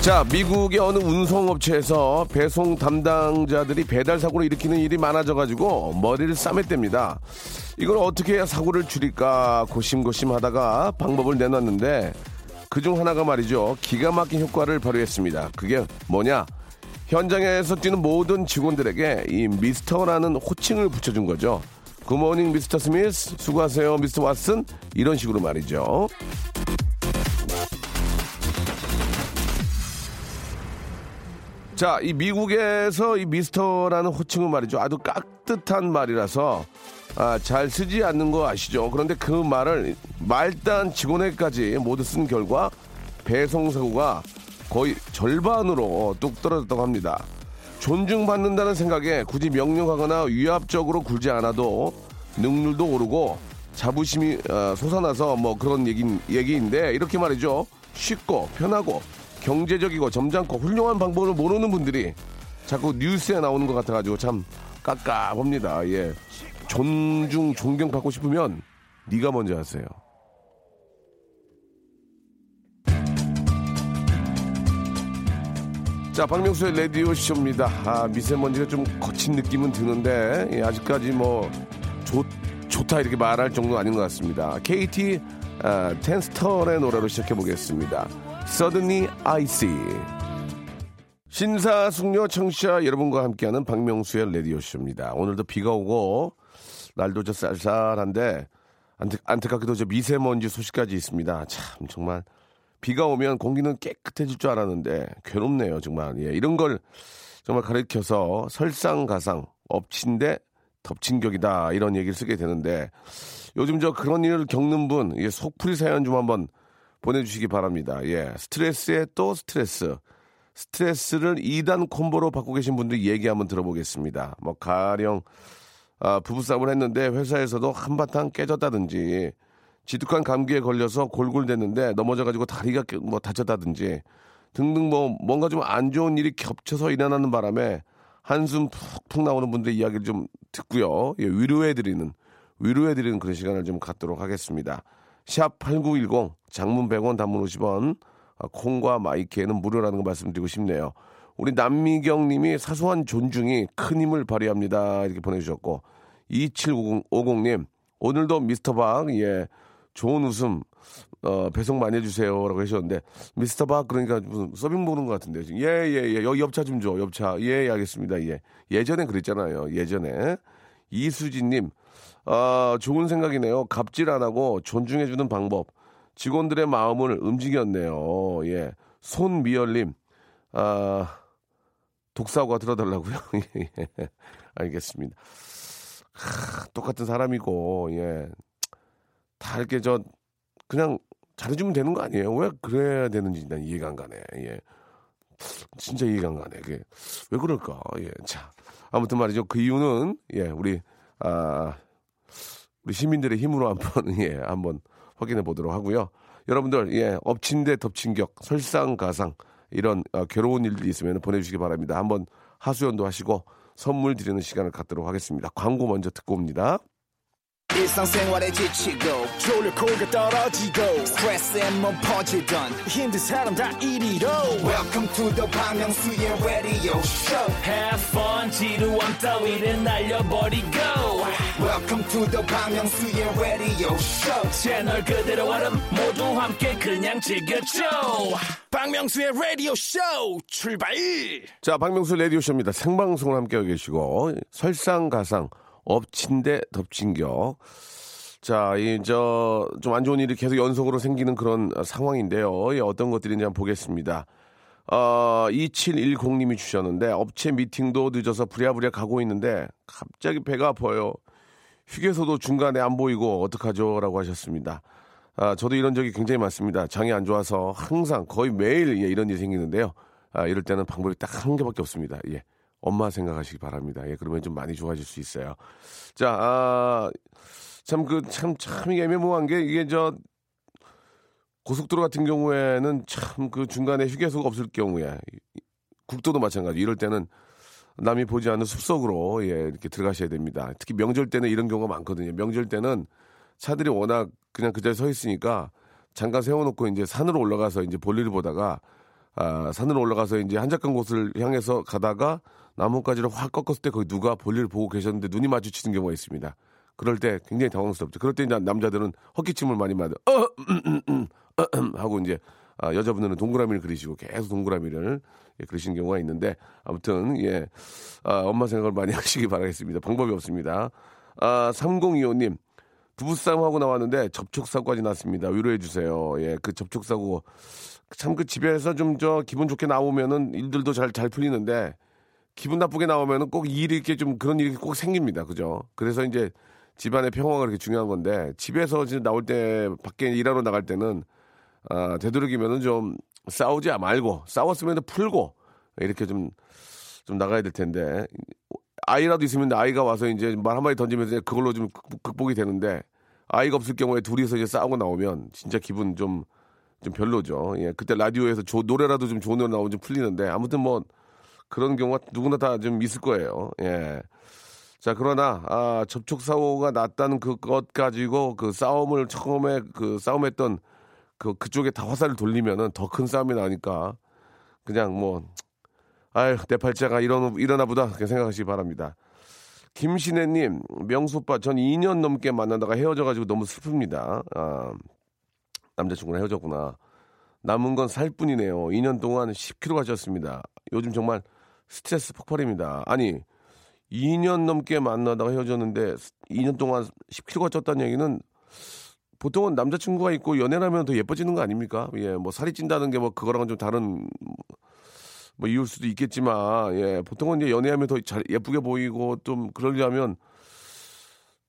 자, 미국의 어느 운송업체에서 배송 담당자들이 배달 사고를 일으키는 일이 많아져가지고 머리를 싸맸답니다. 이걸 어떻게 해야 사고를 줄일까 고심고심 하다가 방법을 내놨는데 그중 하나가 말이죠. 기가 막힌 효과를 발휘했습니다. 그게 뭐냐? 현장에서 뛰는 모든 직원들에게 이 미스터라는 호칭을 붙여준 거죠. 굿모닝 미스터 스미스, 수고하세요 미스터 왓슨 이런 식으로 말이죠. 자, 이 미국에서 이 미스터라는 호칭은 말이죠. 아주 깍듯한 말이라서 아, 잘 쓰지 않는 거 아시죠? 그런데 그 말을 말단 직원에게까지 모두 쓴 결과 배송 사고가 거의 절반으로 뚝 떨어졌다고 합니다. 존중받는다는 생각에 굳이 명령하거나 위압적으로 굴지 않아도 능률도 오르고 자부심이 어, 솟아나서 뭐 그런 얘기, 얘기인데 이렇게 말이죠. 쉽고 편하고 경제적이고 점잖고 훌륭한 방법을 모르는 분들이 자꾸 뉴스에 나오는 것 같아가지고 참 깝깝합니다. 예. 존중, 존경 받고 싶으면 네가 먼저 하세요. 자, 박명수의 라디오 쇼입니다. 아, 미세먼지가 좀 거친 느낌은 드는데 예, 아직까지 뭐 좋, 좋다 이렇게 말할 정도는 아닌 것 같습니다. KT 아, 텐스턴의 노래로 시작해 보겠습니다. Suddenly I See. 신사숙녀 청취자 여러분과 함께하는 박명수의 라디오쇼입니다. 오늘도 비가 오고 날도 저 쌀쌀한데 안타, 안타깝게도 저 미세먼지 소식까지 있습니다. 참 정말 비가 오면 공기는 깨끗해질 줄 알았는데 괴롭네요 정말. 예, 이런 걸 정말 가르쳐서 설상가상 엎친데 덮친 격이다 이런 얘기를 쓰게 되는데 요즘 저 그런 일을 겪는 분 예, 속풀이 사연 좀 한번 보내주시기 바랍니다. 예, 스트레스에 또 스트레스. 스트레스를 2단 콤보로 받고 계신 분들 얘기 한번 들어보겠습니다. 뭐 가령 아, 부부싸움을 했는데 회사에서도 한바탕 깨졌다든지 지독한 감기에 걸려서 골골댔는데 넘어져가지고 다리가 깨- 뭐 다쳤다든지 등등 뭐 뭔가 좀 안 좋은 일이 겹쳐서 일어나는 바람에 한숨 푹푹 나오는 분들 이야기를 좀 듣고요. 예, 위로해드리는 위로해드리는 그런 시간을 좀 갖도록 하겠습니다. 샵 8910 장문 100원 단문 50원 아, 콩과 마이키에는 무료라는 거 말씀드리고 싶네요. 우리 남미경 님이 사소한 존중이 큰 힘을 발휘합니다. 이렇게 보내주셨고 2750님 오늘도 미스터 박 예, 좋은 웃음 어, 배송 많이 해주세요라고 하셨는데 미스터 박 그러니까 무슨 서빙 보는 것 같은데 예예예 예, 여기 엽차 좀 줘 엽차. 예, 예 알겠습니다. 예. 예전에 그랬잖아요 예전에. 이수진님 아 좋은 생각이네요. 갑질 안 하고 존중해주는 방법. 직원들의 마음을 움직였네요. 예. 손미열님 아 독사과 들어달라고요? 예, 알겠습니다. 하, 똑같은 사람이고 예. 다 이렇게 저 그냥 잘해주면 되는 거 아니에요? 왜 그래야 되는지 난 이해가 안 가네. 예. 진짜 이해가 안 가네. 그게 왜 그럴까? 예. 자. 아무튼 말이죠. 그 이유는 예, 우리 아 우리 시민들의 힘으로 한번 예, 한번 확인해 보도록 하고요. 여러분들 예, 엎친 데 덮친 격, 설상가상 이런 어, 괴로운 일들이 있으면 보내주시기 바랍니다. 한번 하수연도 하시고 선물 드리는 시간을 갖도록 하겠습니다. 광고 먼저 듣고 옵니다. 일상생활에 지치고, 졸려 코가 떨어지고, 스트레스에 몸 퍼지던, 힘든 사람 다 이리로. welcome to the Bang Myung-soo's radio show. Have fun 지루함 따위를 날려버리고. Welcome to the Bang Myung-soo's radio show. 채널 그대로 얼음 모두 함께 그냥 즐겨줘. 박명수의 라디오 쇼 출발! 자, 박명수 라디오쇼입니다. 생방송을 함께하고 계시고, 설상가상, 엎친 데 덮친 격. 자, 이, 저, 좀 안 좋은 일이 계속 연속으로 생기는 그런 상황인데요. 예, 어떤 것들인지 한번 보겠습니다. 어, 2710님이 주셨는데, 업체 미팅도 늦어서 부랴부랴 가고 있는데, 갑자기 배가 아파요. 휴게소도 중간에 안 보이고, 어떡하죠? 라고 하셨습니다. 아, 저도 이런 적이 굉장히 많습니다. 장이 안 좋아서 항상 거의 매일 예, 이런 일이 생기는데요. 아, 이럴 때는 방법이 딱 한 개밖에 없습니다. 예. 엄마 생각하시기 바랍니다. 예, 그러면 좀 많이 좋아질 수 있어요. 자, 아, 참, 그, 참, 참 애매모호한 게 이게 저, 고속도로 같은 경우에는 참 그 중간에 휴게소가 없을 경우에 국도도 마찬가지. 이럴 때는 남이 보지 않는 숲속으로 예, 이렇게 들어가셔야 됩니다. 특히 명절 때는 이런 경우가 많거든요. 명절 때는 차들이 워낙 그냥 그 자리에 서 있으니까 잠깐 세워놓고 이제 산으로 올라가서 이제 볼일을 보다가 아, 산으로 올라가서 이제 한적한 곳을 향해서 가다가 나뭇가지를 확 꺾었을 때 거기 누가 볼일을 보고 계셨는데 눈이 마주치는 경우가 있습니다. 그럴 때 굉장히 당황스럽죠. 그럴 때 남자들은 헛기침을 많이 맞아. 어, 음, 음, 음, 어, 음, 하고 이제 아, 여자분들은 동그라미를 그리시고 계속 동그라미를 예, 그리시는 경우가 있는데 아무튼 예 아, 엄마 생각을 많이 하시기 바라겠습니다. 방법이 없습니다. 아, 3025님 부부싸움 하고 나왔는데 접촉사고까지 났습니다. 위로해 주세요. 예, 그 접촉사고 참 그 집에서 좀 저 기분 좋게 나오면은 일들도 잘 잘 풀리는데 기분 나쁘게 나오면은 꼭 일이 이렇게 좀 그런 일이 꼭 생깁니다. 그죠? 그래서 이제 집안의 평화가 그렇게 중요한 건데 집에서 지금 나올 때 밖에 일하러 나갈 때는 아, 되도록이면은 좀 싸우지 말고 싸웠으면 풀고 이렇게 좀좀 나가야 될 텐데 아이라도 있으면 아이가 와서 이제 말 한마디 던지면서 그걸로 좀 극- 극복이 되는데 아이가 없을 경우에 둘이서 이제 싸우고 나오면 진짜 기분 좀, 좀 별로죠. 예, 그때 라디오에서 조- 노래라도 좀 좋은 노래 나오면 좀 풀리는데 아무튼 뭐 그런 경우가 누구나 다 좀 있을 거예요. 예. 자, 그러나, 아, 접촉사고가 났다는 그것 가지고 그 싸움을 처음에 그 싸움했던 그, 그쪽에 다 화살을 돌리면은 더 큰 싸움이 나니까 그냥 뭐, 아유, 내 팔자가 일어나, 일어나 보다. 그렇게 생각하시기 바랍니다. 김신혜님, 명수 오빠, 전 2년 넘게 만나다가 헤어져가지고 너무 슬픕니다. 아, 남자친구랑 헤어졌구나. 남은 건 살 뿐이네요. 2년 동안 10kg가 쪘습니다. 요즘 정말 스트레스 폭발입니다. 아니, 2년 넘게 만나다가 헤어졌는데 2년 동안 10kg가 쪘다는 얘기는 보통은 남자친구가 있고 연애를 하면 더 예뻐지는 거 아닙니까? 예, 뭐 살이 찐다는 게 뭐 그거랑은 좀 다른 뭐 이유일 수도 있겠지만 예, 보통은 이제 연애하면 더 잘 예쁘게 보이고 좀 그러려면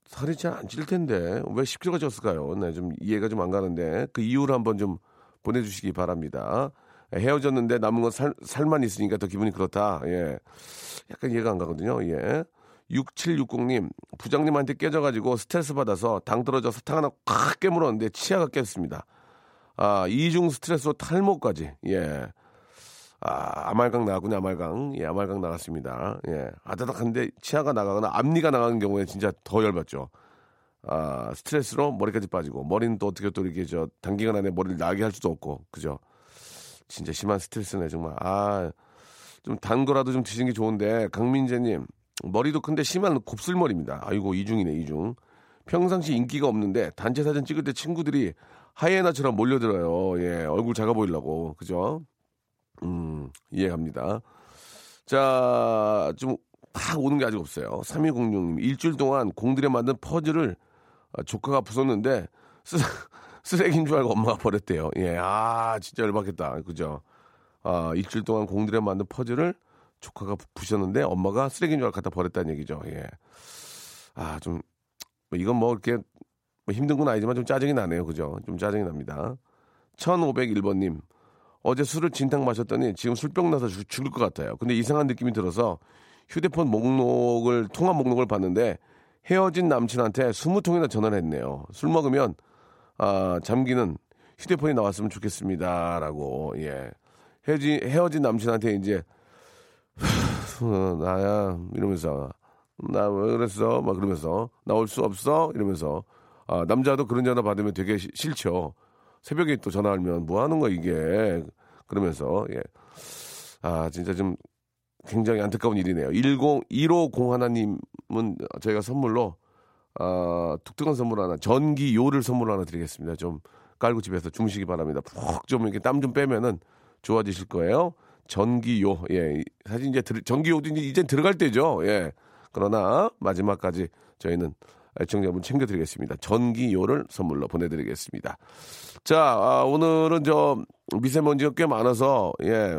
살이 잘 안 찔 텐데 왜 10kg가 쪘을까요? 네, 좀 이해가 좀 안 가는데 그 이유를 한번 좀 보내주시기 바랍니다. 예, 헤어졌는데 남은 건 살, 살만 있으니까 더 기분이 그렇다. 예. 약간 이해가 안 가거든요. 예. 6760님, 부장님한테 깨져가지고 스트레스 받아서 당 떨어져 사탕 하나 콱 깨물었는데 치아가 깼습니다. 아, 이중 스트레스로 탈모까지. 예. 아, 아말강 나갔군요, 아말강. 예, 아말강 나갔습니다. 예. 아다닥한데 치아가 나가거나 앞니가 나가는 경우에 진짜 더 열받죠. 아, 스트레스로 머리까지 빠지고, 머리는 또 어떻게 또 이렇게 저 단기간 안에 머리를 나게 할 수도 없고, 그죠? 진짜 심한 스트레스네, 정말. 아, 좀 단 거라도 좀 드시는 게 좋은데, 강민재님, 머리도 큰데 심한 곱슬머리입니다. 아이고, 이중이네, 이중. 평상시 인기가 없는데, 단체 사진 찍을 때 친구들이 하이에나처럼 몰려들어요. 예, 얼굴 작아 보이려고. 그죠? 음, 이해갑니다. 자, 좀 팍 오는 게 아직 없어요. 3206님, 일주일 동안 공들여 만든 퍼즐을 아, 조카가 부쉈는데 쓰, 쓰레기인 줄 알고 엄마가 버렸대요. 예, 아, 진짜 열받겠다. 그죠? 아, 일주일 동안 공들여 만든 퍼즐을 조카가 부- 부셨는데 엄마가 쓰레기인 줄 알고 갖다 버렸다는 얘기죠. 예. 아, 좀, 뭐 이건 뭐 이렇게 뭐 힘든 건 아니지만 좀 짜증이 나네요. 그죠? 좀 짜증이 납니다. 1501번님, 어제 술을 진탕 마셨더니 지금 술병 나서 죽- 죽을 것 같아요. 근데 이상한 느낌이 들어서 휴대폰 목록을 통화 목록을 봤는데 헤어진 남친한테 20통이나 전화를 했네요. 술 먹으면 아, 잠기는 휴대폰이 나왔으면 좋겠습니다라고. 예. 헤어진 헤어진 남친한테 이제 어, 나야 이러면서 나 왜 그랬어? 막 그러면서 나올 수 없어? 이러면서 아, 남자도 그런 전화 받으면 되게 시- 싫죠. 새벽에 또 전화하면 뭐 하는 거야 이게 그러면서 예. 아 진짜 좀 굉장히 안타까운 일이네요. 10 1501 하나님은 저희가 선물로 아 독특한 선물 하나 전기요를 선물 하나 드리겠습니다. 좀 깔고 집에서 주무시기 바랍니다. 푹 좀 이렇게 땀 좀 빼면은 좋아지실 거예요. 전기요 예 사실 이제 들, 전기요도 이제 이제 들어갈 때죠. 예 그러나 마지막까지 저희는 애청자분 챙겨드리겠습니다. 전기요를 선물로 보내드리겠습니다. 자, 아, 오늘은 저 미세먼지가 꽤 많아서 예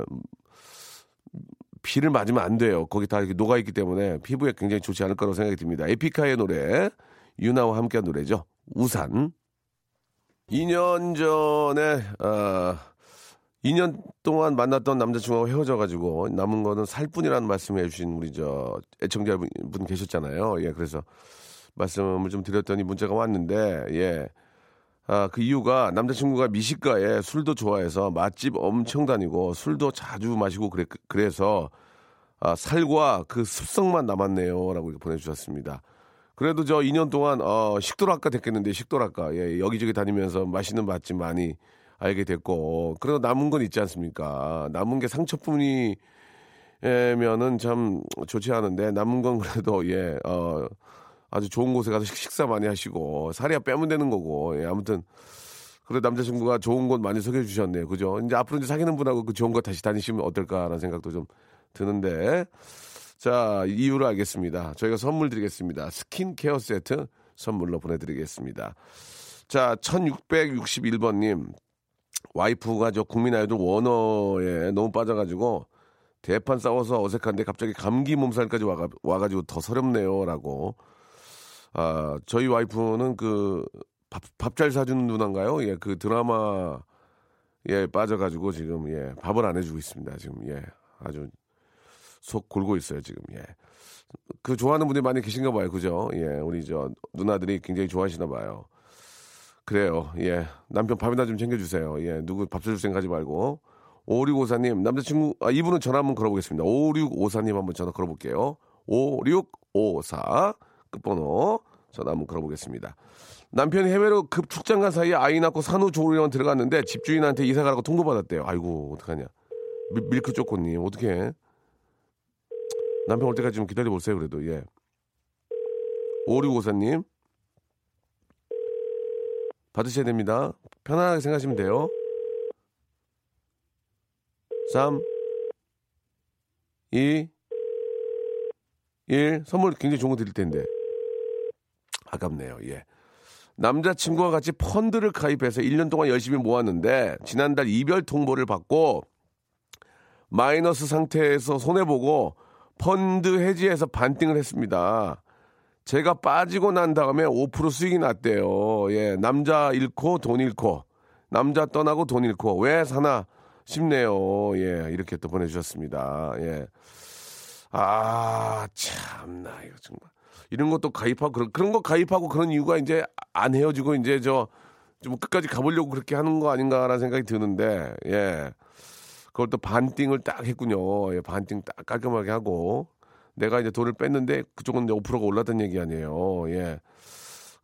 비를 맞으면 안 돼요. 거기 다 이렇게 녹아 있기 때문에 피부에 굉장히 좋지 않을 거라고 생각이 듭니다. 에픽하의 노래 유나와 함께한 노래죠. 우산. 2년 전에 어, 2년 동안 만났던 남자친구하고 헤어져가지고 남은 거는 살 뿐이라는 말씀을 해주신 우리 저 애청자분 계셨잖아요. 예, 그래서 말씀을 좀 드렸더니 문자가 왔는데 예. 아, 그 이유가 남자친구가 미식가에 술도 좋아해서 맛집 엄청 다니고 술도 자주 마시고 그래, 그래서 아, 살과 그 습성만 남았네요. 라고 이렇게 보내주셨습니다. 그래도 저 2년 동안 어, 식도락가 됐겠는데 식도락가 예, 여기저기 다니면서 맛있는 맛집 많이 알게 됐고 그래도 남은 건 있지 않습니까? 남은 게 상처뿐이 면은 참 좋지 않은데 남은 건 그래도 예 어, 아주 좋은 곳에 가서 식사 많이 하시고 살이야 빼면 되는 거고. 예, 아무튼 그래 남자친구가 좋은 곳 많이 소개해 주셨네요. 그죠? 이제 앞으로 이제 사귀는 분하고 그 좋은 곳 다시 다니시면 어떨까라는 생각도 좀 드는데. 자 이유를 알겠습니다. 저희가 선물 드리겠습니다. 스킨케어 세트 선물로 보내드리겠습니다. 자 1661번님. 와이프가 저 국민 아이돌 워너에 너무 빠져가지고 대판 싸워서 어색한데 갑자기 감기 몸살까지 와가, 와가지고 더 서럽네요라고 아, 저희 와이프는 그 밥, 밥 잘 사주는 누나인가요? 예, 그 드라마 예, 빠져가지고 지금 예, 밥을 안 해주고 있습니다. 지금 예, 아주 속 골고 있어요, 지금 예. 그 좋아하는 분들이 많이 계신가 봐요, 그죠? 예, 우리 저 누나들이 굉장히 좋아하시나 봐요. 그래요, 예. 남편 밥이나 좀 챙겨주세요. 예, 누구 밥 사줄 생각하지 말고. 5654님, 남자친구, 아, 이분은 전화 한번 걸어보겠습니다. 5654님 한번 전화 걸어볼게요. 5654. 끝번호 전화 한번 걸어보겠습니다. 남편이 해외로 급 출장 간 사이에 아이 낳고 산후조리원 들어갔는데 집주인한테 이사 가라고 통보받았대요. 아이고 어떡하냐. 밀, 밀크 초코님 어떻게 남편 올 때까지 좀 기다려 보세요. 그래도 예. 오류고사님 받으셔야 됩니다. 편안하게 생각하시면 돼요. 3 2 1 선물 굉장히 좋은 거 드릴 텐데 아깝네요. 예. 남자친구와 같이 펀드를 가입해서 1년 동안 열심히 모았는데 지난달 이별 통보를 받고 마이너스 상태에서 손해보고 펀드 해지해서 반띵을 했습니다. 제가 빠지고 난 다음에 5% 수익이 났대요. 예, 남자 잃고 돈 잃고 남자 떠나고 돈 잃고 왜 사나 싶네요. 예, 이렇게 또 보내주셨습니다. 예. 아, 참나, 이거 정말. 이런 것도 가입하고 그런 그런 거 가입하고 그런 이유가 이제 안 헤어지고 이제 저 좀 끝까지 가보려고 그렇게 하는 거 아닌가라는 생각이 드는데 예. 그걸 또 반띵을 딱 했군요. 예 반띵 딱 깔끔하게 하고. 내가 이제 돈을 뺐는데 그쪽은 이제 5%가 올랐던 얘기 아니에요. 예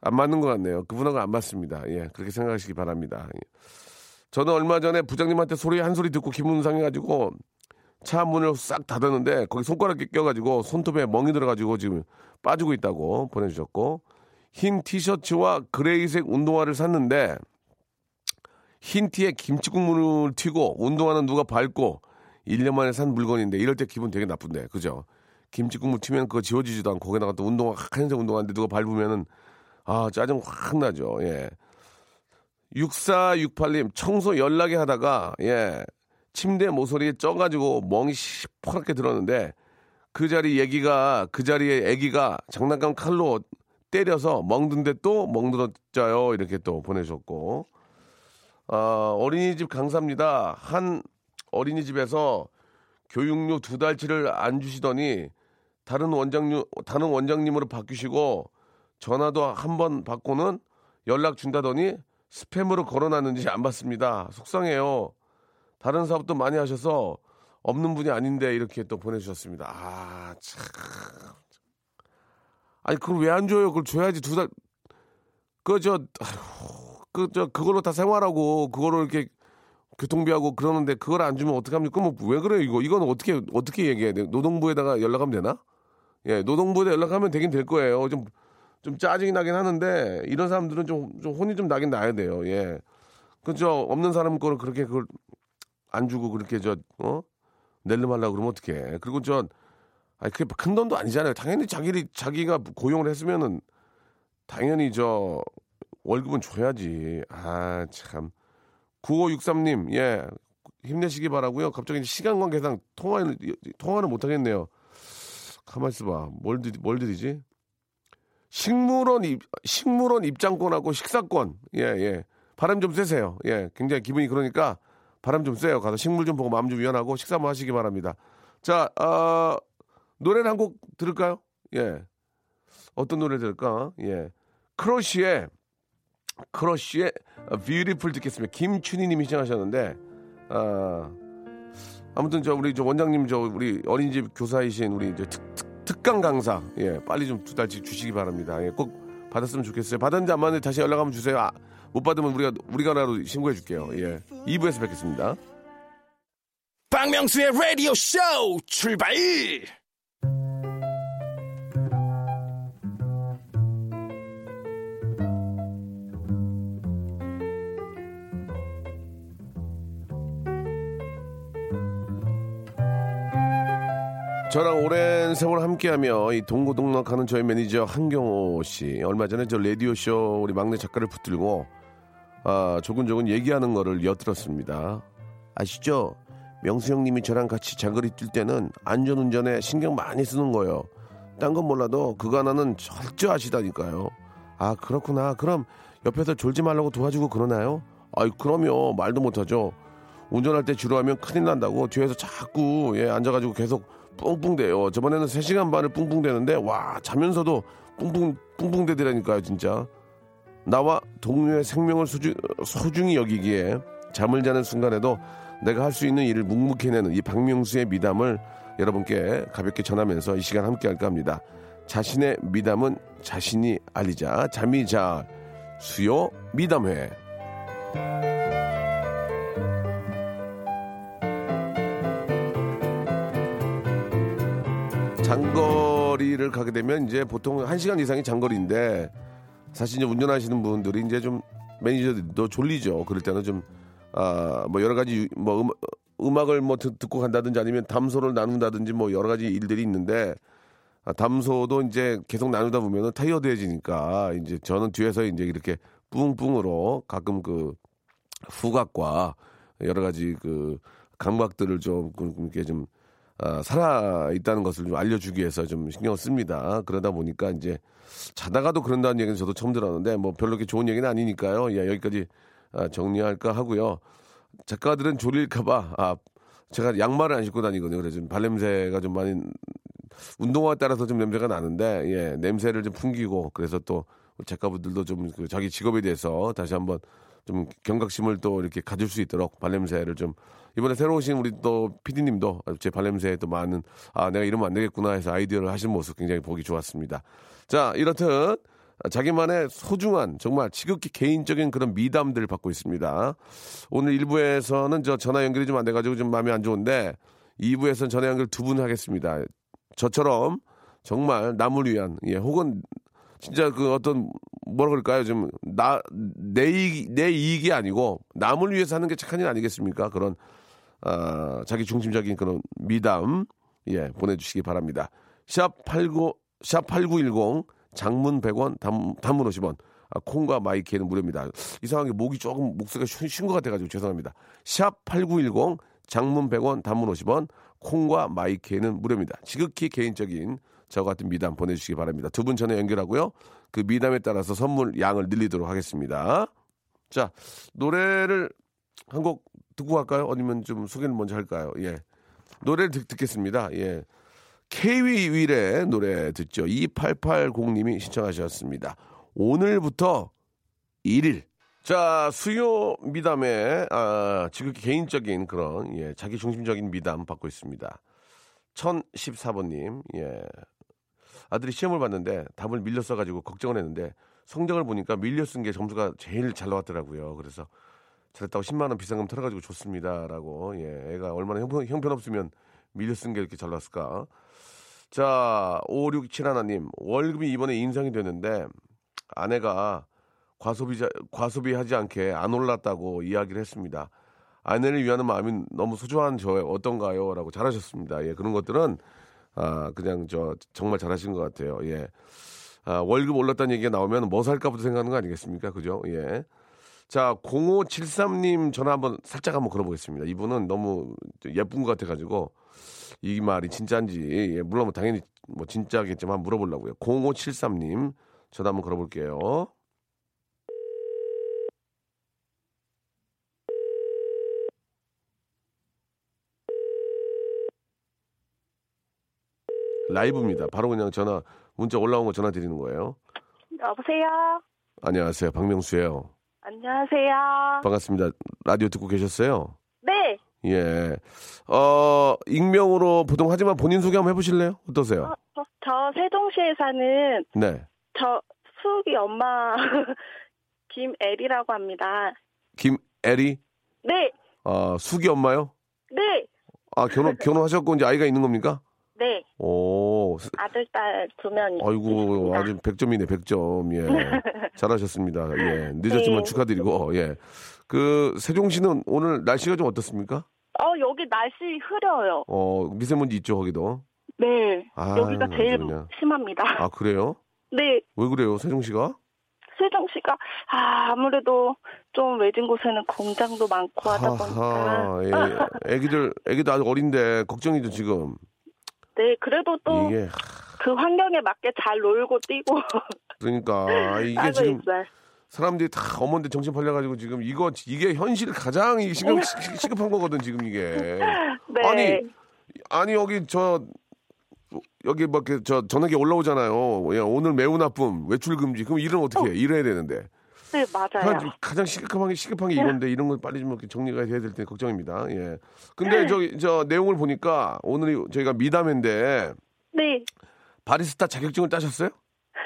안 맞는 것 같네요. 그분하고 안 맞습니다. 예 그렇게 생각하시기 바랍니다. 예. 저는 얼마 전에 부장님한테 소리 한 소리 듣고 기분 상해가지고 차 문을 싹 닫았는데 거기 손가락에 껴가지고 손톱에 멍이 들어가지고 지금 빠지고 있다고 보내주셨고 흰 티셔츠와 그레이색 운동화를 샀는데 흰 티에 김치 국물을 튀고 운동화는 누가 밟고 1년 만에 산 물건인데 이럴 때 기분 되게 나쁜데 그죠? 김치 국물 튀면 그거 지워지지도 않고 거기다가 또 운동화 하얀색 운동화인데 누가 밟으면은 아 짜증 확 나죠. 예. 6468님 청소 연락이 하다가 예 침대 모서리에 쪄가지고 멍이 시퍼렇게 들었는데 그 자리 얘기가 그 자리에 애기가 장난감 칼로 때려서 멍든데 또 멍들었자요 이렇게 또 보내셨고 아, 어린이집 강사입니다. 한 어린이집에서 교육료 두 달치를 안 주시더니 다른 원장님 다른 원장님으로 바뀌시고 전화도 한 번 받고는 연락 준다더니 스팸으로 걸어놨는지 안 받습니다. 속상해요. 다른 사업도 많이 하셔서 없는 분이 아닌데 이렇게 또 보내주셨습니다. 아, 참. 아니, 그걸 왜 안 줘요? 그걸 줘야지 두 달. 그, 저, 그, 저, 그걸로 다 생활하고, 그걸로 이렇게 교통비하고 그러는데 그걸 안 주면 어떡합니까? 뭐, 왜 그래요, 이거? 이건 어떻게, 어떻게 얘기해야 돼? 노동부에다가 연락하면 되나? 예, 노동부에 연락하면 되긴 될 거예요. 좀, 좀 짜증이 나긴 하는데, 이런 사람들은 좀, 좀 혼이 좀 나긴 나야 돼요. 예. 그죠? 없는 사람 거를 그렇게 그걸 안 주고 그렇게 저, 어? 낼름 하려고 그러면 어떡해. 그리고 저, 아니, 그게 큰 돈도 아니잖아요. 당연히 자기, 자기가 고용을 했으면은, 당연히 저, 월급은 줘야지. 아, 참. 9563님, 예. 힘내시기 바라고요 갑자기 시간 관계상 통화를, 통화를 못하겠네요. 가만 있어 봐. 뭘, 드리, 뭘 드리지? 식물원 입, 식물원 입장권하고 식사권. 예, 예. 바람 좀 쐬세요. 예, 굉장히 기분이 그러니까 바람 좀 쐬요. 가서 식물 좀 보고 마음 좀 위안하고 식사 한번 하시기 바랍니다. 자, 어, 노래를 한 곡 들을까요? 예. 어떤 노래 들을까? 예. 크러쉬의 크러쉬의 Beautiful 듣겠습니다. 김춘희 님이 신청하셨는데 아 아무튼 저 우리 저 원장님 저 우리 어린이집 교사이신 우리 이제 특, 특, 특강 강사 예 빨리 좀 두 달씩 주시기 바랍니다. 예, 꼭 받았으면 좋겠어요. 받았는지 안 받는지 다시 연락 한번 주세요. 아, 못 받으면 우리가 우리가 나로 신고해 줄게요. 예. 2부에서 뵙겠습니다. 박명수의 라디오 쇼 출발! 저랑 오랜 세월 함께하며 이 동고동락하는 저희 매니저 한경호 씨 얼마 전에 저 라디오 쇼 우리 막내 작가를 붙들고 아 조근조근 얘기하는 거를 엿들었습니다. 아시죠? 명수 형님이 저랑 같이 장거리 뛸 때는 안전운전에 신경 많이 쓰는 거예요. 딴 건 몰라도 그거 하나는 철저하시다니까요. 아 그렇구나. 그럼 옆에서 졸지 말라고 도와주고 그러나요? 아이 그럼요. 말도 못하죠. 운전할 때 지루하면 큰일 난다고 뒤에서 자꾸 예 앉아가지고 계속 뿡뿡대요. 저번에는 3시간 반을 뿡뿡대는데 와 자면서도 뿡뿡 뿡뿡대더라니까요 진짜. 나와 동료의 생명을 소중, 소중히 여기기에 잠을 자는 순간에도 내가 할 수 있는 일을 묵묵해내는 이 박명수의 미담을 여러분께 가볍게 전하면서 이 시간 함께 할까 합니다. 자신의 미담은 자신이 알리자 잠이 자 수요 미담회. 장거리를 가게 되면 이제 보통 1시간 이상이 장거리인데 사실 이제 운전하시는 분들이 이제 좀 매니저들도 졸리죠. 그럴 때는 좀, 아, 뭐 여러 가지 유- 뭐 음, 음악을 뭐 듣, 고 간다든지 아니면 담소를 나눈다든지 뭐 여러 가지 일들이 있는데 아, 담소도 이제 계속 나누다 보면은 타이어드해지니까 이제 저는 뒤에서 이제 이렇게 뿡뿡으로 가끔 그 후각과 여러 가지 그 감각들을 좀 그- 이렇게 좀 아, 살아 있다는 것을 좀 알려주기 위해서 좀 신경을 씁니다. 그러다 보니까 이제 자다가도 그런다는 얘기는 저도 처음 들었는데 뭐 별로 그렇게 좋은 얘기는 아니니까요. 예, 여기까지 아, 정리할까 하고요. 작가들은 졸릴까봐 아, 제가 양말을 안 신고 다니거든요. 그래서 좀 발냄새가 좀 많이 운동화에 따라서 좀 냄새가 나는데 예, 냄새를 좀 풍기고 그래서 또 작가분들도 좀 그 자기 직업에 대해서 다시 한번 좀 경각심을 또 이렇게 가질 수 있도록 발냄새를 좀 이번에 새로 오신 우리 또 PD님도 제 발냄새에 또 많은 아 내가 이러면 안 되겠구나 해서 아이디어를 하신 모습 굉장히 보기 좋았습니다. 자 이렇듯 자기만의 소중한 정말 지극히 개인적인 그런 미담들을 받고 있습니다. 오늘 1부에서는 저 전화 연결이 좀 안 돼가지고 좀 마음이 안 좋은데 2부에서는 전화 연결 두 분 하겠습니다. 저처럼 정말 남을 위한 예 혹은 진짜 그 어떤 뭐라 그럴까요 좀 나 내 이익 내 이익이 아니고 남을 위해서 하는 게 착한 일 아니겠습니까 그런 아 자기 중심적인 그런 미담 예 보내주시기 바랍니다 샵 89 샵8910 장문 100원 단, 단문 50원 아, 콩과 마이키에는 무료입니다 이상하게 목이 조금 목소리가 쉰 것 같아가지고 죄송합니다 샵 8910 장문 100원 단문 50원 콩과 마이키에는 무료입니다 지극히 개인적인 저 같은 미담 보내주시기 바랍니다. 두 분 전에 연결하고요. 그 미담에 따라서 선물 양을 늘리도록 하겠습니다. 자, 노래를 한 곡 듣고 갈까요? 아니면 좀 소개를 먼저 할까요? 예. 노래를 듣, 듣겠습니다. 예. 케이위 윌의 노래 듣죠. 2880님이 신청하셨습니다. 오늘부터 1일. 자, 수요 미담에, 아, 지극히 개인적인 그런, 예, 자기 중심적인 미담 받고 있습니다. 1014번님, 예. 아들이 시험을 봤는데 답을 밀려 써가지고 걱정을 했는데 성적을 보니까 밀려 쓴 게 점수가 제일 잘 나왔더라고요. 그래서 잘했다고 10만 원 비상금 털어가지고 줬습니다라고. 예. 애가 얼마나 형편, 형편없으면 밀려 쓴 게 이렇게 잘 나왔을까. 자, 5671님, 월급이 이번에 인상이 됐는데 아내가 과소비, 과소비하지 않게 안 올랐다고 이야기를 했습니다. 아내를 위하는 마음이 너무 소중한 저 어떤가요? 라고 잘하셨습니다. 예, 그런 것들은, 아, 그냥 저, 정말 잘하신 것 같아요. 예. 아, 월급 올랐다는 얘기가 나오면 뭐 살까부터 생각하는 거 아니겠습니까? 그죠? 예. 자, 0573님 전화 한번 살짝 한번 걸어보겠습니다. 이분은 너무 예쁜 것 같아가지고 이 말이 진짜인지 예, 물론 뭐 당연히 뭐 진짜겠지만 한번 물어보려고요. 0573님 전화 한번 걸어볼게요. 라이브입니다. 바로 그냥 전화 문자 올라온 거 전화 드리는 거예요. 여보세요. 안녕하세요, 박명수예요. 안녕하세요. 반갑습니다. 라디오 듣고 계셨어요? 네. 예. 어, 익명으로 보통 하지만 본인 소개 한번 해보실래요? 어떠세요? 어, 저, 저 세종시에 사는 네. 저 수욱이 엄마 김애리라고 합니다. 김애리? 네. 아, 수기 엄마요? 네. 아, 결혼, 결혼하셨고 이제 아이가 있는 겁니까? 네. 오, 스- 아들, 딸 두 명이. 아이고. 아주 100점이네, 100점. 예. 잘하셨습니다. 예. 늦었지만 네. 축하드리고, 예. 그, 세종시는 오늘 날씨가 좀 어떻습니까? 어, 여기 날씨 흐려요. 어, 미세먼지 있죠, 거기도. 네. 아, 여기가 제일 그냥. 심합니다. 아, 그래요? 네. 왜 그래요, 세종시가? 세종시가 아, 아무래도 좀 외진 곳에는 공장도 많고 하다 보니까. 하하, 예. 애기들, 아직 어린데, 걱정이죠, 지금. 네, 그래도 또 이게, 그 환경에 맞게 잘 놀고 뛰고 그러니까, 이게 지금 있어요. 사람들이 다 어머니한테 정신 팔려가지고 지금 이거, 이게 현실 가장 이 시급, 시- 시급한 거거든, 지금 이게. 네. 아니, 아니, 여기 저, 여기 막, 그 저, 전화기 올라오잖아요. 야, 오늘 매우 나쁨, 외출 금지. 그럼 일은 어떻게 해? 일해야 되는데. 네, 맞아요. 가장, 시급한 게, 시급한 게 이건데, 이런 걸 빨리 좀 이렇게 정리가 해야 될때 걱정입니다. 예. 근데 저기, 저, 내용을 보니까 오늘이 저희가 미담인데, 네. 바리스타 자격증을 따셨어요?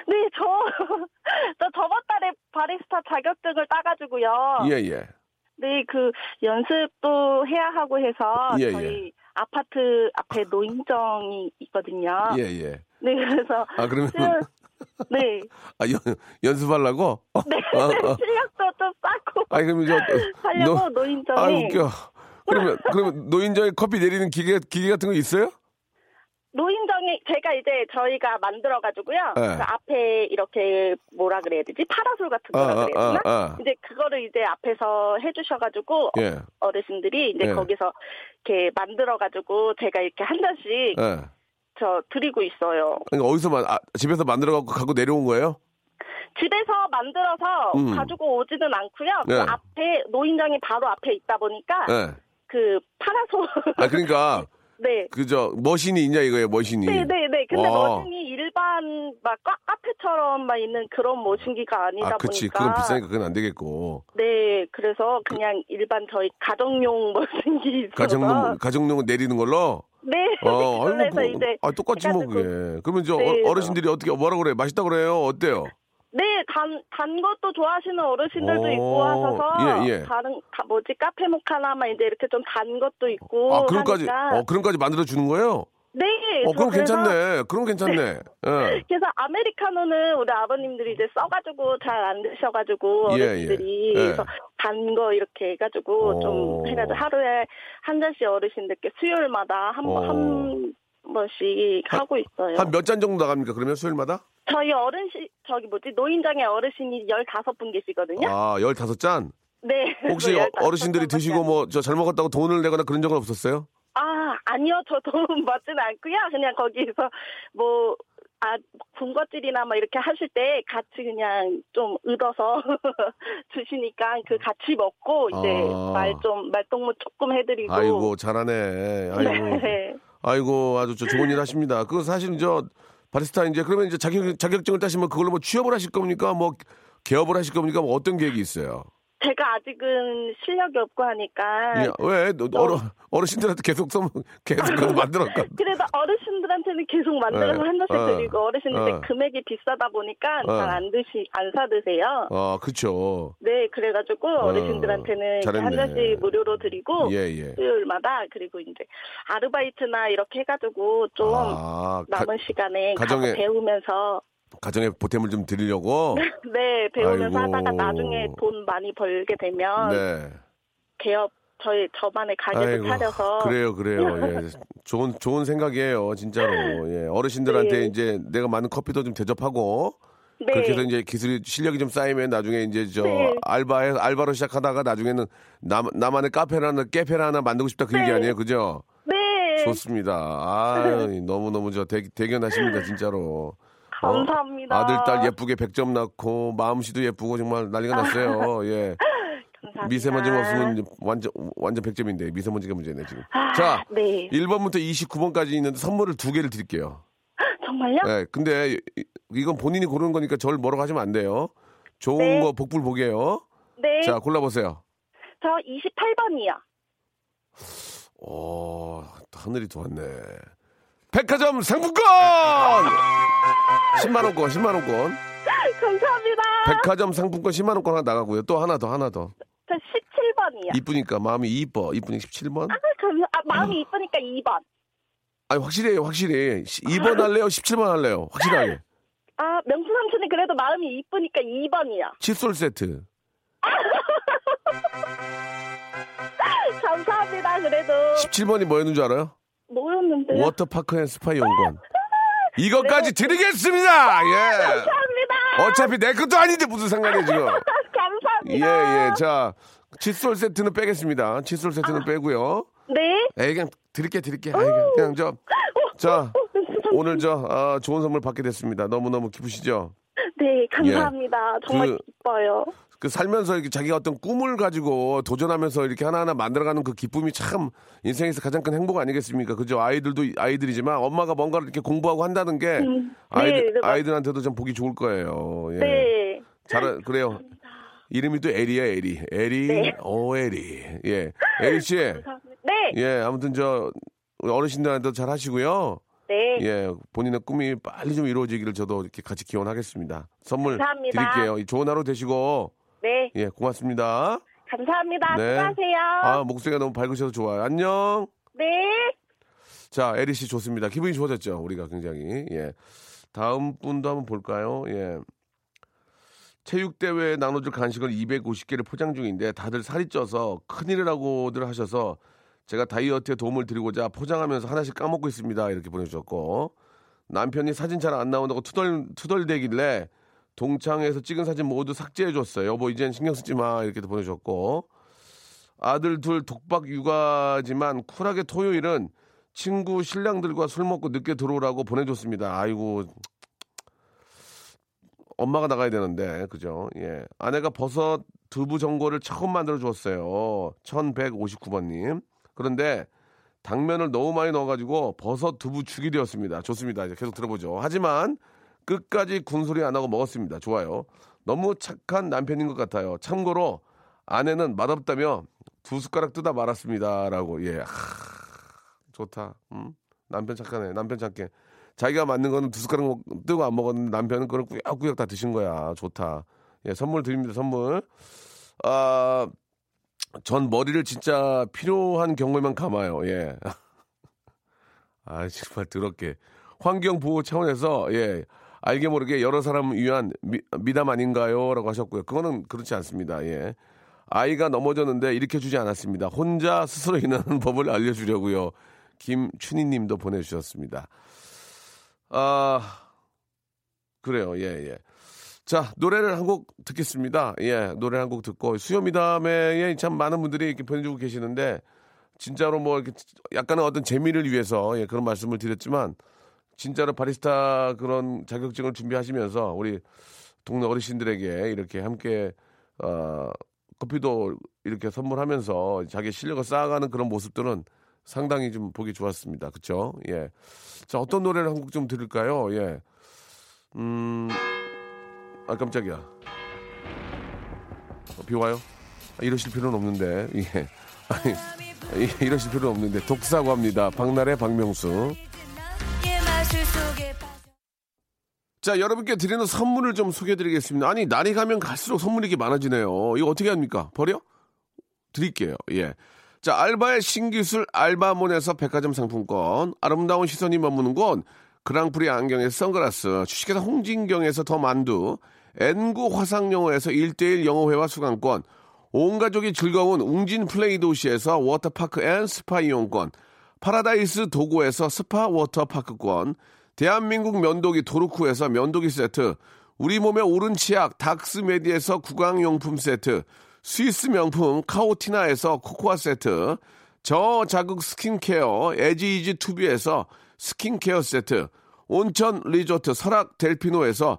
네, 저, 저 저번 달에 바리스타 자격증을 따가지고요. 예, 예. 네, 그 연습도 해야 하고 해서 예, 저희 아파트 앞에 노인정이 있거든요. 예, 예. 네, 그래서 아, 그러면, 수- 네, 아, 연, 연습하려고? 네, 어, 어. 실력도 좀 쌓고 아니, 그러면 저, 하려고 너- 노인정에. 아, 웃겨. 그러면, 그러면 노인정에 커피 내리는 기계, 기계 같은 거 있어요? 노인정이 제가 이제 저희가 만들어가지고요. 네. 그 앞에 이렇게 뭐라 그래야 되지? 파라솔 같은 아, 거라 아, 그래야 되나? 아, 아. 이제 그거를 이제 앞에서 해주셔가지고 예. 어르신들이 이제 예. 거기서 이렇게 만들어가지고 제가 이렇게 한 잔씩 예. 저 드리고 있어요. 그러니까 어디서 만, 아, 집에서 만들어 갖고 갖고 내려온 거예요? 집에서 만들어서 음. 가지고 오지는 않고요. 그 네. 앞에 노인정이 바로 앞에 있다 보니까 예. 그 파라솔 아, 그러니까 네. 그저 머신이 있냐 이거예요, 머신이. 네 네 네. 근데 와. 머신이 일반 막 카, 카페처럼 막 있는 그런 머신기가 아니다 아, 그치. 보니까 그건 비싸니까 그건 안 되겠고. 네, 그래서 그냥 일반 저희 가정용 머신기 있어서 가정용 가정용 내리는 걸로. 네. 어, 그래서 아이고, 이제 아 똑같이 뭐. 그게. 그러면 저 네, 어, 어르신들이 어떻게 뭐라 그래? 맛있다 그래요? 어때요? 네, 단, 단 것도 좋아하시는 어르신들도 오, 있고 하셔서 예, 예. 다른 다 뭐지 카페 모카나마 이제 이렇게 좀 단 것도 있고 아, 그런까지 하니까 어, 그런까지 만들어 주는 거예요? 네. 어, 저 그럼 괜찮네. 그럼 괜찮네. 예. 그래서 아메리카노는 우리 아버님들이 이제 써가지고 잘 안 드셔가지고 예, 예. 어르신들이 예. 그래서 단 거 이렇게 해가지고 어. 좀 해가지고 하루에 한 잔씩 어르신들께 수요일마다 한, 번- 어. 한 번씩 하고 있어요. 한 몇 잔 정도 나갑니까? 그러면 수요일마다? 저희 어르신 저기 뭐지 노인장에 어르신이 15분 계시거든요. 아, 15잔? 네. 혹시 어, 어르신들이 15 드시고 뭐 저 잘 먹었다고 돈을 내거나 그런 적은 없었어요? 아, 아니요. 저돈 받지는 않고요. 그냥 거기서 뭐, 아, 군것질이나 뭐 이렇게 하실 때 같이 그냥 좀 얻어서 주시니까 그 같이 먹고 이제 아. 말 좀, 말동무 조금 해드리고. 아이고, 잘하네. 아이고. 네. 아이고, 아주 저 좋은 일 하십니다. 그거 사실 저 바리스타 이제 그러면 이제 자격, 자격증을 따시면 그걸로 뭐 취업을 하실 겁니까? 뭐 개업을 하실 겁니까? 뭐 어떤 계획이 있어요? 제가 아직은 실력이 없고 하니까. 예, 왜? 너, 어르, 어르신들한테 계속 써, 계속 그거 만들었까? 그래도 어르신들한테는 계속 만들어서 네. 한 잔씩 어. 드리고 어르신들 어. 금액이 비싸다 보니까 어. 잘안 드시 안 사드세요. 아, 그쵸. 네, 그래가지고 어르신들한테는 이렇게 한. 잔씩 무료로 드리고 예, 예. 수요일마다 그리고 이제 아르바이트나 이렇게 해가지고 좀 아, 가, 남은 시간에 가정에- 배우면서 가정에 보탬을 좀 드리려고? 네 배우면서 아이고. 하다가 나중에 돈 많이 벌게 되면 네. 개업 저희 저만의 아이고, 차려서 그래요, 그래요. 예. 좋은, 좋은 생각이에요, 진짜로. 예. 어르신들한테 네. 이제 내가 많은 커피도 좀 대접하고, 네. 그렇게 해서 이제 기술이, 실력이 좀 쌓이면 나중에 이제 저, 네. 알바에, 알바로 시작하다가 나중에는 남, 나만의 카페를 하나, 깨페를 하나 만들고 싶다 그 얘기 네. 아니에요, 그죠? 네 좋습니다. 아 너무 너무 저 대, 대견하십니다, 진짜로. 어? 감사합니다. 아들, 딸 예쁘게 100점 낳고, 마음씨도 예쁘고, 정말 난리가 났어요. 예. 감사합니다. 미세먼지가 없으면 완전, 완전 100점인데, 미세먼지가 문제네, 지금. 아, 자, 네 1번부터 29번까지 있는데 선물을 두 개를 드릴게요. 정말요? 예, 근데 이- 이건 본인이 고르는 거니까 저를 뭐라고 하시면 안 돼요. 좋은 네. 거 복불 보게요. 네. 자, 골라보세요. 저 28번이요. 오, 하늘이 좋았네. 백화점 상품권! 10만원권, 10만원권. 감사합니다. 백화점 상품권 10만원권 하나 나가고요. 또 하나 더, 하나 더. 저 17번이요. 이쁘니까, 마음이 이뻐. 이쁘니 17번? 아, 감사, 아, 마음이 이쁘니까 2번. 아니, 확실히 해요, 확실히. 2번 할래요? 17번 할래요? 확실하게. 아, 명수 삼촌이 그래도 마음이 이쁘니까 2번이요. 칫솔 세트. 감사합니다. 그래도 17번이 뭐였는 줄 알아요? 뭐였는데요? 워터파크 and 스파 이용권. 이것까지 드리겠습니다! 예. 감사합니다. 어차피 내 것도 아닌데 무슨 상관이에요, 지금. 예, 감사합니다. 예. 자, 칫솔 세트는 빼겠습니다. 칫솔 세트는 빼고요. 네. 에이, 그냥 드릴게, 드릴게. 아이, 그냥, 그냥 저, 자, 오늘 저, 아, 좋은 선물 받게 됐습니다. 너무너무 기쁘시죠? 네, 감사합니다. 정말 그- 기뻐요. 그 살면서 이렇게 자기가 어떤 꿈을 가지고 도전하면서 이렇게 하나하나 만들어가는 그 기쁨이 참 인생에서 가장 큰 행복 아니겠습니까? 그죠? 아이들도 아이들이지만 엄마가 뭔가를 이렇게 공부하고 한다는 게 음, 아이들, 네, 네, 맞- 아이들한테도 좀 보기 좋을 거예요. 예. 네. 잘, 그래요. 이름이 또 에리야, 에리. 에리, 네. 오, 에리. 예. 에리 씨. 네. 예, 아무튼 저, 어르신들한테도 잘 하시고요. 네. 예, 본인의 꿈이 빨리 좀 이루어지기를 저도 이렇게 같이 기원하겠습니다. 선물 감사합니다. 드릴게요. 이 좋은 하루 되시고, 네. 예, 고맙습니다. 감사합니다. 네. 수고하세요. 아, 목소리가 너무 밝으셔서 좋아요. 안녕. 네. 자, 에리 씨 좋습니다. 기분이 좋아졌죠? 우리가 굉장히. 예. 다음 분도 한번 볼까요? 예. 체육대회에 나눠줄 간식을 250개를 포장 중인데 다들 살이 쪄서 큰일이라고들 하셔서 제가 다이어트에 도움을 드리고자 포장하면서 하나씩 까먹고 있습니다. 이렇게 보내주셨고 남편이 사진 잘 안 나온다고 투덜, 투덜대길래 동창회에서 찍은 사진 모두 삭제해줬어요. 여보 이젠 신경 쓰지 마. 이렇게 보내주셨고 아들 둘 독박 육아지만 쿨하게 토요일은 친구 신랑들과 술 먹고 늦게 들어오라고 보내줬습니다. 아이고 엄마가 나가야 되는데 그죠? 예 아내가 버섯 두부 전골을 처음 만들어 주었어요. 1159번님 그런데 당면을 너무 많이 넣어가지고 버섯 두부 죽이 되었습니다. 좋습니다. 이제 계속 들어보죠. 하지만 끝까지 군소리 안 하고 먹었습니다. 좋아요. 너무 착한 남편인 것 같아요. 참고로 아내는 맛없다며 두 숟가락 뜯어 말았습니다라고 예 하, 좋다. 음? 남편 착하네. 남편 착해. 자기가 맞는 거는 두 숟가락 먹, 뜨고 안 먹었는데 남편은 그걸 꾸역꾸역 다 드신 거야. 좋다. 예, 선물 드립니다. 선물. 아, 전 머리를 진짜 필요한 경우에만 감아요. 예. 아, 정말 더럽게. 환경 보호 차원에서 예. 알게 모르게 여러 사람 위한 미, 미담 아닌가요? 라고 하셨고요. 그거는 그렇지 않습니다. 예. 아이가 넘어졌는데 일으켜 주지 않았습니다. 혼자 스스로 일어나는 법을 알려주려고요. 김춘희 님도 보내주셨습니다. 아, 그래요. 예, 예. 자, 노래를 한 곡 듣겠습니다. 예, 노래 한 곡 듣고 수요미담에 참 많은 분들이 이렇게 보내주고 계시는데 진짜로 뭐 이렇게 약간의 어떤 재미를 위해서 예, 그런 말씀을 드렸지만 진짜로 바리스타 그런 자격증을 준비하시면서 우리 동네 어르신들에게 이렇게 함께 어, 커피도 이렇게 선물하면서 자기 실력을 쌓아가는 그런 모습들은 상당히 좀 보기 좋았습니다. 그쵸? 예. 자, 어떤 노래를 한 곡 좀 들을까요? 예. 음, 아, 깜짝이야. 어, 비 와요? 아, 이러실 필요는 없는데, 예. 아니, 이- 이러실 필요는 없는데, 독사고 합니다. 박나래, 박명수. 자, 여러분께 드리는 선물을 좀 소개해 드리겠습니다. 아니, 날이 가면 갈수록 선물이 이렇게 많아지네요. 이거 어떻게 합니까? 버려? 드릴게요. 예. 자, 알바의 신기술 알바몬에서 백화점 상품권, 아름다운 시선이 머무는 곳, 그랑프리 안경에서 선글라스, 주식회사 홍진경에서 더 만두, N구 화상영어에서 1대1 영어회화 수강권, 온 가족이 즐거운 웅진 플레이 도시에서 워터파크 and 스파 이용권, 파라다이스 도고에서 스파 워터파크권, 대한민국 면도기 도루코에서 면도기 세트, 우리 몸에 옳은 치약 닥스메디에서 구강용품 세트, 스위스 명품 카오티나에서 코코아 세트, 저자극 스킨케어 에지이지 투비에서 스킨케어 세트, 온천 리조트 설악 델피노에서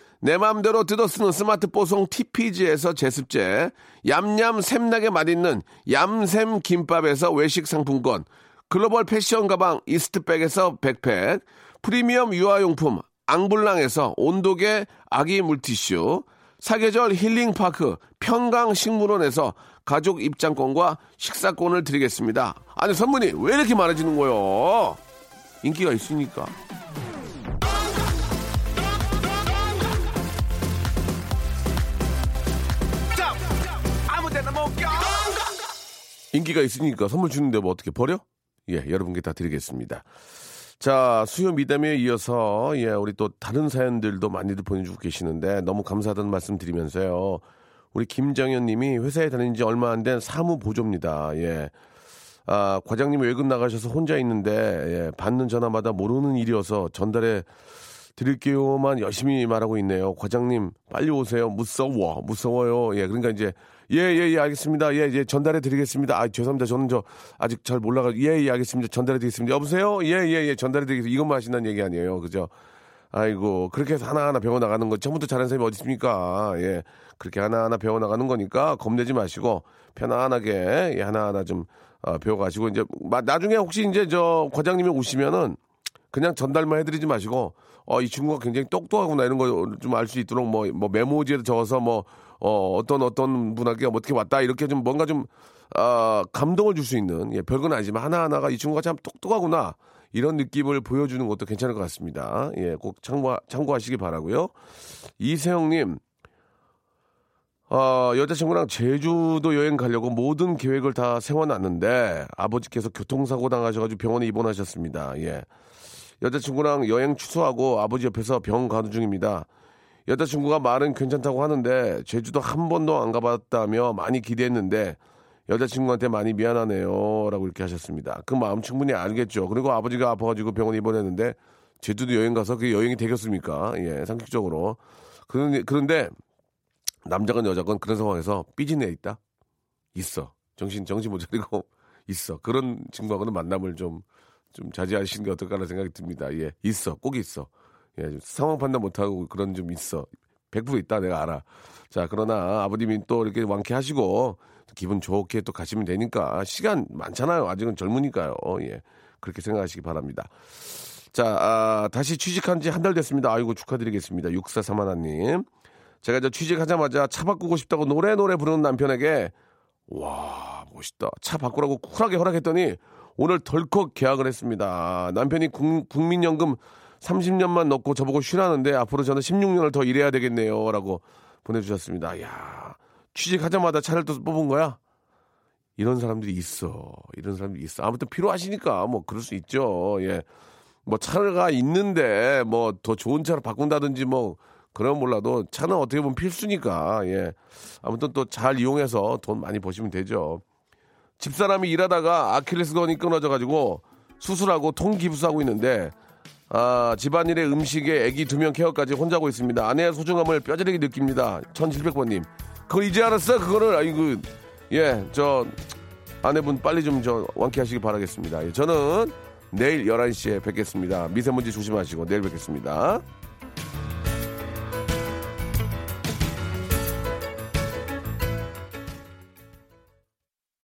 내 맘대로 뜯어쓰는 스마트 뽀송 TPG에서 제습제, 얌얌 샘나게 맛있는 얌샘 김밥에서 외식 상품권, 글로벌 패션 가방 이스트백에서 백팩, 프리미엄 유아용품 앙블랑에서 온도계 아기 물티슈, 사계절 힐링파크 평강식물원에서 가족 입장권과 식사권을 드리겠습니다. 아니 선물이 왜 이렇게 많아지는 거요? 인기가 있으니까. 인기가 있으니까 선물 주는데 뭐 어떻게 버려? 예, 여러분께 다 드리겠습니다. 자, 수요 미담에 이어서, 예, 우리 또 다른 사연들도 많이들 보내주고 계시는데 너무 감사하다는 말씀 드리면서요. 우리 김정현 님이 회사에 다닌 지 얼마 안 된 사무 보조입니다. 예. 아, 과장님이 외근 나가셔서 혼자 있는데, 예, 받는 전화마다 모르는 일이어서 전달해 드릴게요만 열심히 말하고 있네요. 과장님, 빨리 오세요. 무서워. 무서워요. 예, 그러니까 이제, 예, 예, 예, 알겠습니다. 예, 예, 전달해 드리겠습니다. 아, 죄송합니다. 저는 저, 아직 잘 몰라가, 예, 예, 알겠습니다. 전달해 드리겠습니다. 여보세요? 예, 예, 예, 전달해 드리겠습니다. 이것만 하신다는 얘기 아니에요. 그죠? 아이고, 그렇게 해서 하나하나 배워나가는 거, 처음부터 잘하는 사람이 어디 있습니까? 예. 그렇게 하나하나 배워나가는 거니까 겁내지 마시고, 편안하게, 예, 하나하나 좀, 어, 배워가시고, 이제, 마- 나중에 혹시 이제 저, 과장님이 오시면은, 그냥 전달만 해드리지 마시고, 어, 이 친구가 굉장히 똑똑하구나, 이런 거좀알 수 있도록, 뭐, 뭐, 메모지에 적어서 뭐, 어, 어떤, 어떤 분에게 어떻게 왔다, 이렇게 좀 뭔가 좀, 아, 감동을 줄 수 있는, 예, 별건 아니지만 하나하나가 이 친구가 참 똑똑하구나, 이런 느낌을 보여주는 것도 괜찮을 것 같습니다. 예, 꼭 참고, 참고하시기 바라고요 이세영님, 어, 여자친구랑 제주도 여행 가려고 모든 계획을 다 세워놨는데 아버지께서 교통사고 당하셔가지고 병원에 입원하셨습니다. 예. 여자친구랑 여행 취소하고 아버지 옆에서 병 가는 중입니다. 여자친구가 말은 괜찮다고 하는데 제주도 한 번도 안 가봤다며 많이 기대했는데 여자친구한테 많이 미안하네요. 라고 이렇게 하셨습니다. 그 마음 충분히 알겠죠. 그리고 아버지가 아파가지고 병원에 입원했는데 제주도 여행 가서 그게 여행이 되겠습니까? 예, 상식적으로. 그런데, 그런데 남자건 여자건 그런 상황에서 삐진 애 있다? 있어. 정신, 정신 못 차리고 있어. 그런 친구하고는 만남을 좀, 좀 자제하시는 게 어떨까라는 생각이 듭니다. 예, 있어. 꼭 있어. 예, 좀 상황 판단 못하고 그런 좀 있어. 100% 있다, 내가 알아. 자, 그러나 아버님이 또 이렇게 완쾌하시고 기분 좋게 또 가시면 되니까 시간 많잖아요. 아직은 젊으니까요. 예, 그렇게 생각하시기 바랍니다. 자, 아, 다시 취직한 지 한 달 됐습니다. 아이고, 축하드리겠습니다. 6431님. 제가 이제 취직하자마자 차 바꾸고 싶다고 노래 노래 부르는 남편에게 와 멋있다 차 바꾸라고 쿨하게 허락했더니 오늘 덜컥 계약을 했습니다. 남편이 국, 국민연금 30년만 넣고 저보고 쉬라는데 앞으로 저는 16년을 더 일해야 되겠네요 라고 보내주셨습니다. 야 취직하자마자 차를 또 뽑은 거야? 이런 사람들이 있어. 이런 사람들이 있어. 아무튼 필요하시니까 뭐 그럴 수 있죠. 예. 뭐 차가 있는데 뭐 더 좋은 차로 바꾼다든지 뭐 그런 몰라도 차는 어떻게 보면 필수니까. 예. 아무튼 또 잘 이용해서 돈 많이 버시면 되죠 집사람이 일하다가 아킬레스건이 끊어져 가지고 수술하고 통기부스하고 있는데 아 집안일에 음식에 아기 두 명 케어까지 혼자 하고 있습니다. 아내의 소중함을 뼈저리게 느낍니다. 1700번님. 그걸 이제 알았어? 그거를? 아이고 예 저 아내분 빨리 좀 저 완쾌하시기 바라겠습니다. 예, 저는 내일 11시에 뵙겠습니다. 미세먼지 조심하시고 내일 뵙겠습니다